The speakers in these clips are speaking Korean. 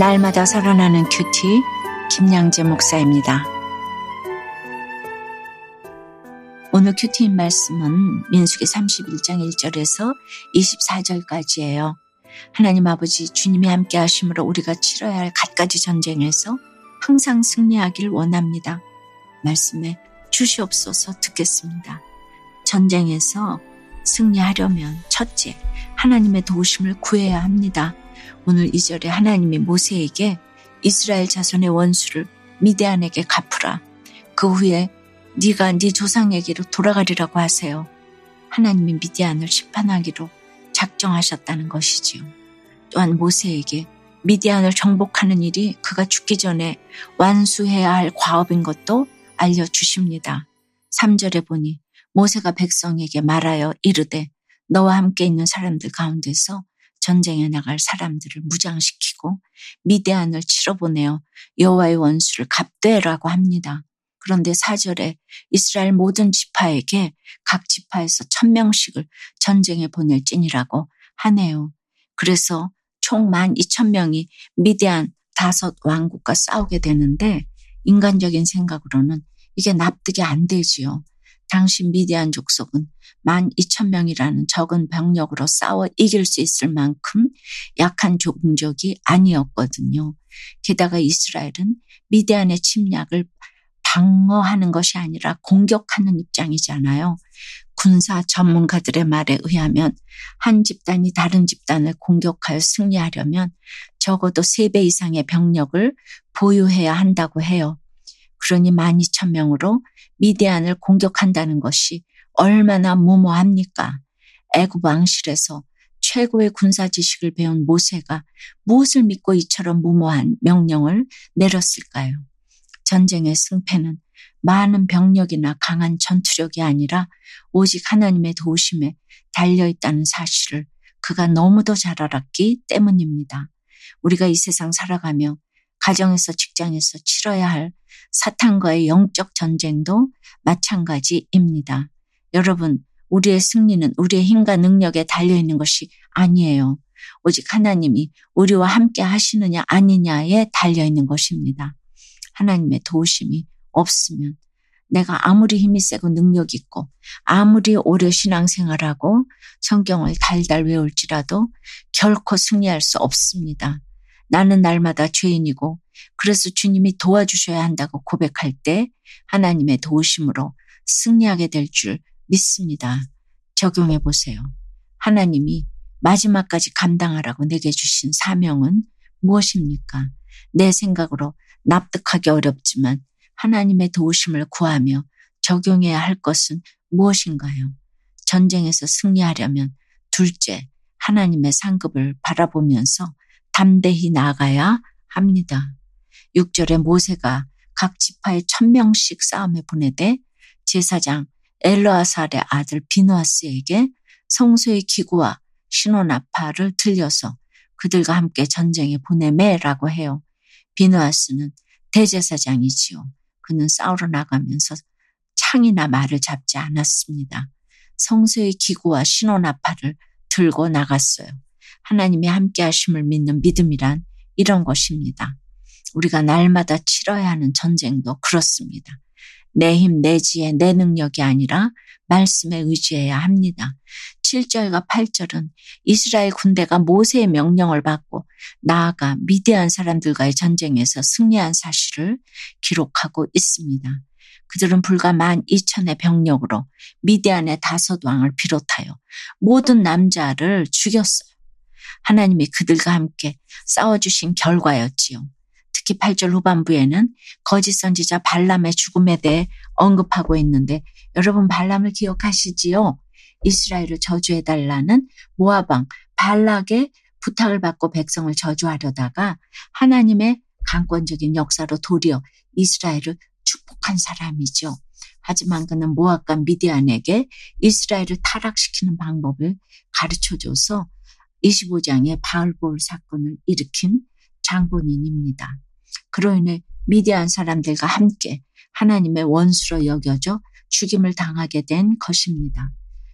날마다 살아나는 큐티 김양재 목사입니다. 오늘 큐티인 말씀은 민수기 31장 1절에서 24절까지예요. 하나님 아버지 주님이 함께 하심으로 우리가 치러야 할 갖가지 전쟁에서 항상 승리하길 원합니다. 말씀에 주시옵소서 듣겠습니다. 전쟁에서 승리하려면 첫째, 하나님의 도우심을 구해야 합니다. 오늘 이절에 하나님이 모세에게 이스라엘 자손의 원수를 미대안에게 갚으라. 그 후에 네가 네 조상에게로 돌아가리라고 하세요. 하나님이 미디안을 심판하기로 작정하셨다는 것이지요. 또한 모세에게 미디안을 정복하는 일이 그가 죽기 전에 완수해야 할 과업인 것도 알려주십니다. 3절에 보니 모세가 백성에게 말하여 이르되 너와 함께 있는 사람들 가운데서 전쟁에 나갈 사람들을 무장시키고 미대안을 치러보내어 여호와의 원수를 갚되라고 합니다. 그런데 사절에 이스라엘 모든 지파에게 각 지파에서 천명씩을 전쟁에 보낼지니라고 하네요. 그래서 총만 이천 명이 미대안 다섯 왕국과 싸우게 되는데 인간적인 생각으로는 이게 납득이 안 되지요. 당시 미디안 족속은 만 이천 명이라는 적은 병력으로 싸워 이길 수 있을 만큼 약한 종족이 아니었거든요. 게다가 이스라엘은 미디안의 침략을 방어하는 것이 아니라 공격하는 입장이잖아요. 군사 전문가들의 말에 의하면 한 집단이 다른 집단을 공격하여 승리하려면 적어도 3배 이상의 병력을 보유해야 한다고 해요. 그러니 12,000명으로 미디안을 공격한다는 것이 얼마나 무모합니까? 애굽 왕실에서 최고의 군사 지식을 배운 모세가 무엇을 믿고 이처럼 무모한 명령을 내렸을까요? 전쟁의 승패는 많은 병력이나 강한 전투력이 아니라 오직 하나님의 도우심에 달려 있다는 사실을 그가 너무도 잘 알았기 때문입니다. 우리가 이 세상 살아가며 가정에서 직장에서 치러야 할 사탄과의 영적 전쟁도 마찬가지입니다. 여러분, 우리의 승리는 우리의 힘과 능력에 달려있는 것이 아니에요. 오직 하나님이 우리와 함께 하시느냐 아니냐에 달려있는 것입니다. 하나님의 도우심이 없으면 내가 아무리 힘이 세고 능력 있고 아무리 오래 신앙생활하고 성경을 달달 외울지라도 결코 승리할 수 없습니다. 나는 날마다 죄인이고 그래서 주님이 도와주셔야 한다고 고백할 때 하나님의 도우심으로 승리하게 될 줄 믿습니다. 적용해 보세요. 하나님이 마지막까지 감당하라고 내게 주신 사명은 무엇입니까? 내 생각으로 납득하기 어렵지만 하나님의 도우심을 구하며 적용해야 할 것은 무엇인가요? 전쟁에서 승리하려면 둘째, 하나님의 상급을 바라보면서 담대히 나가야 합니다. 6절에 모세가 각 지파에 천명씩 싸움에 보내되 제사장 엘로아살의 아들 비누아스에게 성소의 기구와 신호나파를 들려서 그들과 함께 전쟁에 보내매라고 해요. 비누아스는 대제사장이지요. 그는 싸우러 나가면서 창이나 말을 잡지 않았습니다. 성소의 기구와 신호나파를 들고 나갔어요. 하나님이 함께 하심을 믿는 믿음이란 이런 것입니다. 우리가 날마다 치러야 하는 전쟁도 그렇습니다. 내 힘, 내 지혜, 내 능력이 아니라 말씀에 의지해야 합니다. 7절과 8절은 이스라엘 군대가 모세의 명령을 받고 나아가 미대한 사람들과의 전쟁에서 승리한 사실을 기록하고 있습니다. 그들은 불과 만 이천의 병력으로 미대안의 다섯 왕을 비롯하여 모든 남자를 죽였어요. 하나님이 그들과 함께 싸워주신 결과였지요. 특히 8절 후반부에는 거짓 선지자 발람의 죽음에 대해 언급하고 있는데 여러분 발람을 기억하시지요? 이스라엘을 저주해달라는 모아방 발락의 부탁을 받고 백성을 저주하려다가 하나님의 강권적인 역사로 도리어 이스라엘을 축복한 사람이죠. 하지만 그는 모압과 미디안에게 이스라엘을 타락시키는 방법을 가르쳐줘서 25장의 바울볼 사건을 일으킨 장본인입니다. 그로 인해 미디안 사람들과 함께 하나님의 원수로 여겨져 죽임을 당하게 된 것입니다.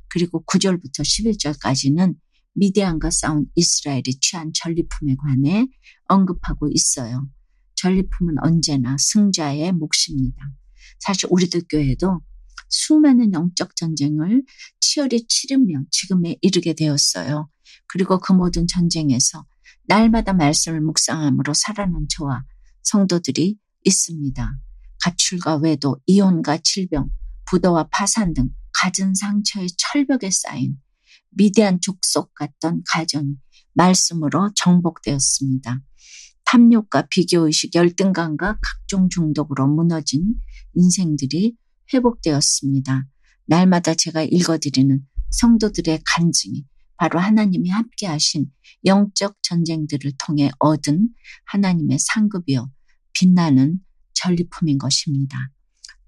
그리고 9절부터 11절까지는 미디안과 싸운 이스라엘이 취한 전리품에 관해 언급하고 있어요. 전리품은 언제나 승자의 몫입니다. 사실 우리들 교회도 수많은 영적 전쟁을 치열히 치르며 지금에 이르게 되었어요. 그리고 그 모든 전쟁에서 날마다 말씀을 묵상함으로 살아난 저와 성도들이 있습니다. 가출과 외도, 이혼과 질병, 부도와 파산 등 갖은 상처의 철벽에 쌓인 미대한 족속 같던 가정이 말씀으로 정복되었습니다. 탐욕과 비교의식, 열등감과 각종 중독으로 무너진 인생들이 회복되었습니다. 날마다 제가 읽어드리는 성도들의 간증이 바로 하나님이 함께 하신 영적 전쟁들을 통해 얻은 하나님의 상급이요. 빛나는 전리품인 것입니다.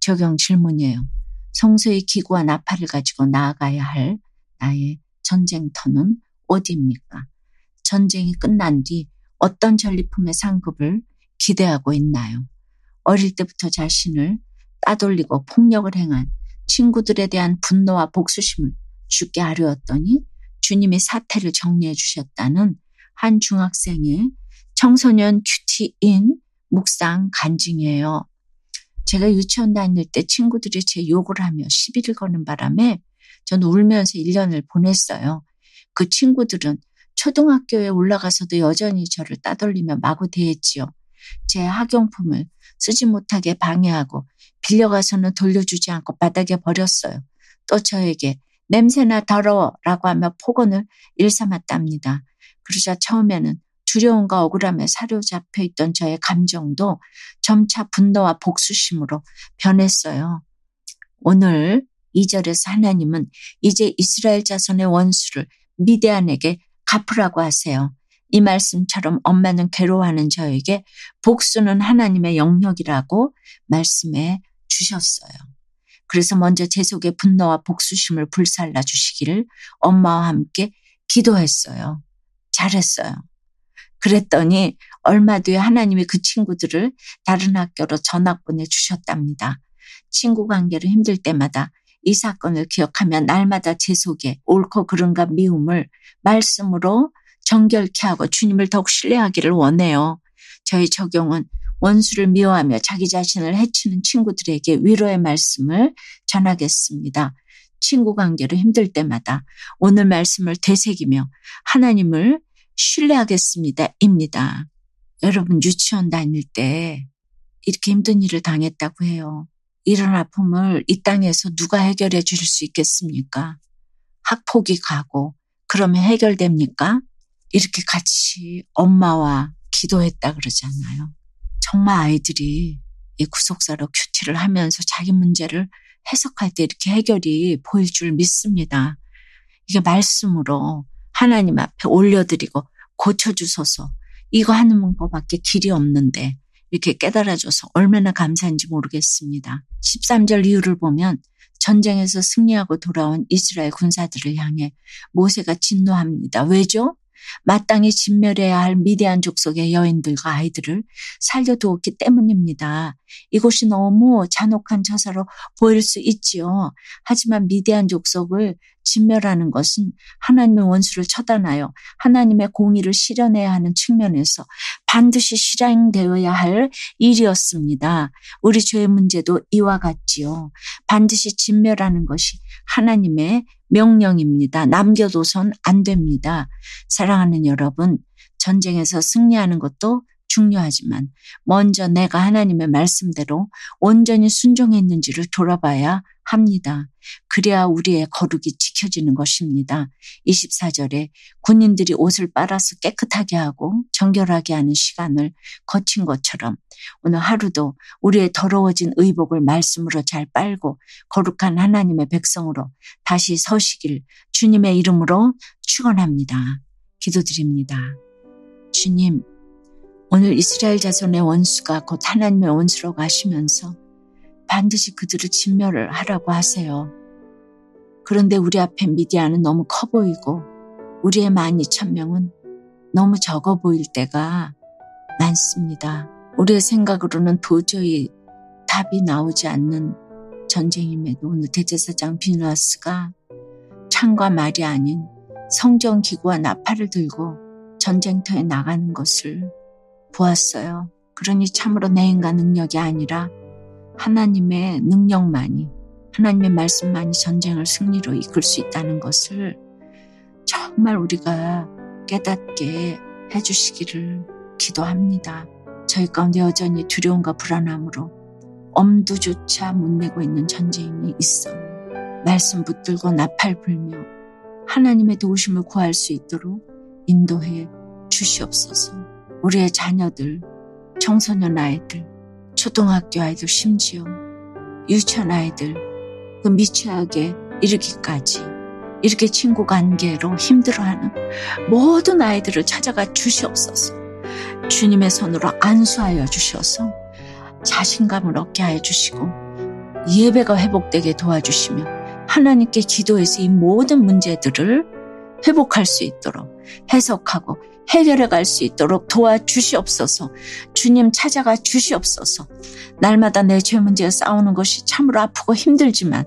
적용 질문이에요. 성소의 기구와 나팔을 가지고 나아가야 할 나의 전쟁터는 어디입니까? 전쟁이 끝난 뒤 어떤 전리품의 상급을 기대하고 있나요? 어릴 때부터 자신을 따돌리고 폭력을 행한 친구들에 대한 분노와 복수심을 죽게 하려었더니 주님이 사태를 정리해 주셨다는 한 중학생의 청소년 큐티인 묵상 간증이에요. 제가 유치원 다닐 때 친구들이 제 욕을 하며 시비를 거는 바람에 저는 울면서 1년을 보냈어요. 그 친구들은 초등학교에 올라가서도 여전히 저를 따돌리며 마구 대했지요. 제 학용품을 쓰지 못하게 방해하고 빌려가서는 돌려주지 않고 바닥에 버렸어요. 또 저에게 냄새나 더러워 라고 하며 폭언을 일삼았답니다. 그러자 처음에는 두려움과 억울함에 사로잡혀 있던 저의 감정도 점차 분노와 복수심으로 변했어요. 오늘 2절에서 하나님은 이제 이스라엘 자손의 원수를 미대안에게 갚으라고 하세요. 이 말씀처럼 엄마는 괴로워하는 저에게 복수는 하나님의 영역이라고 말씀해 주셨어요. 그래서 먼저 제 속에 분노와 복수심을 불살라 주시기를 엄마와 함께 기도했어요. 잘했어요. 그랬더니 얼마 뒤에 하나님이 그 친구들을 다른 학교로 전학 보내 주셨답니다. 친구 관계를 힘들 때마다 이 사건을 기억하며 날마다 제 속에 옳고 그른가 미움을 말씀으로 정결케 하고 주님을 더욱 신뢰하기를 원해요. 저희 적용은 원수를 미워하며 자기 자신을 해치는 친구들에게 위로의 말씀을 전하겠습니다. 친구 관계로 힘들 때마다 오늘 말씀을 되새기며 하나님을 신뢰하겠습니다. 입니다. 여러분 유치원 다닐 때 이렇게 힘든 일을 당했다고 해요. 이런 아픔을 이 땅에서 누가 해결해 줄 수 있겠습니까? 학폭이 가고 그러면 해결됩니까? 이렇게 같이 엄마와 기도했다 그러잖아요. 정말 아이들이 이 구속사로 큐티를 하면서 자기 문제를 해석할 때 이렇게 해결이 보일 줄 믿습니다. 이게 말씀으로 하나님 앞에 올려드리고 고쳐주소서 이거 하는 것밖에 길이 없는데 이렇게 깨달아줘서 얼마나 감사한지 모르겠습니다. 13절 이유를 보면 전쟁에서 승리하고 돌아온 이스라엘 군사들을 향해 모세가 진노합니다. 왜죠? 마땅히 진멸해야 할 미대한 족속의 여인들과 아이들을 살려두었기 때문입니다. 이곳이 너무 잔혹한 처사로 보일 수 있지요. 하지만 미대한 족속을 진멸하는 것은 하나님의 원수를 처단하여 하나님의 공의를 실현해야 하는 측면에서 반드시 실행되어야 할 일이었습니다. 우리 죄의 문제도 이와 같지요. 반드시 진멸하는 것이 하나님의 명령입니다. 남겨둬선 안 됩니다. 사랑하는 여러분, 전쟁에서 승리하는 것도 중요하지만 먼저 내가 하나님의 말씀대로 온전히 순종했는지를 돌아봐야 합니다. 그래야 우리의 거룩이 지켜지는 것입니다. 24절에 군인들이 옷을 빨아서 깨끗하게 하고 정결하게 하는 시간을 거친 것처럼 오늘 하루도 우리의 더러워진 의복을 말씀으로 잘 빨고 거룩한 하나님의 백성으로 다시 서시길 주님의 이름으로 축원합니다. 기도드립니다. 주님, 오늘 이스라엘 자손의 원수가 곧 하나님의 원수로 가시면서 반드시 그들을 진멸을 하라고 하세요. 그런데 우리 앞에 미디안은 너무 커 보이고 우리의 만 이천 명은 너무 적어 보일 때가 많습니다. 우리의 생각으로는 도저히 답이 나오지 않는 전쟁임에도 오늘 대제사장 비누아스가 창과 말이 아닌 성전 기구와 나팔을 들고 전쟁터에 나가는 것을 보았어요. 그러니 참으로 내 인간 능력이 아니라 하나님의 능력만이, 하나님의 말씀만이 전쟁을 승리로 이끌 수 있다는 것을 정말 우리가 깨닫게 해주시기를 기도합니다. 저희 가운데 여전히 두려움과 불안함으로 엄두조차 못 내고 있는 전쟁이 있어요. 말씀 붙들고 나팔 불며 하나님의 도우심을 구할 수 있도록 인도해 주시옵소서. 우리의 자녀들, 청소년 아이들, 초등학교 아이들, 심지어 유치원 아이들, 그 미취학에 이르기까지 이렇게 친구 관계로 힘들어하는 모든 아이들을 찾아가 주시옵소서. 주님의 손으로 안수하여 주셔서 자신감을 얻게 하여 주시고 예배가 회복되게 도와주시며 하나님께 기도해서 이 모든 문제들을 회복할 수 있도록 해석하고 해결해 갈 수 있도록 도와주시옵소서. 주님 찾아가 주시옵소서. 날마다 내 죄 문제에 싸우는 것이 참으로 아프고 힘들지만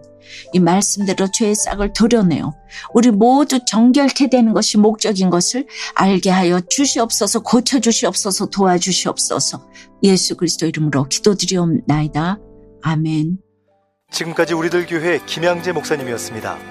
이 말씀대로 죄의 싹을 도려내어 우리 모두 정결케 되는 것이 목적인 것을 알게 하여 주시옵소서 고쳐 주시옵소서 도와주시옵소서 예수 그리스도 이름으로 기도드리옵나이다. 아멘. 지금까지 우리들 교회 김양재 목사님이었습니다.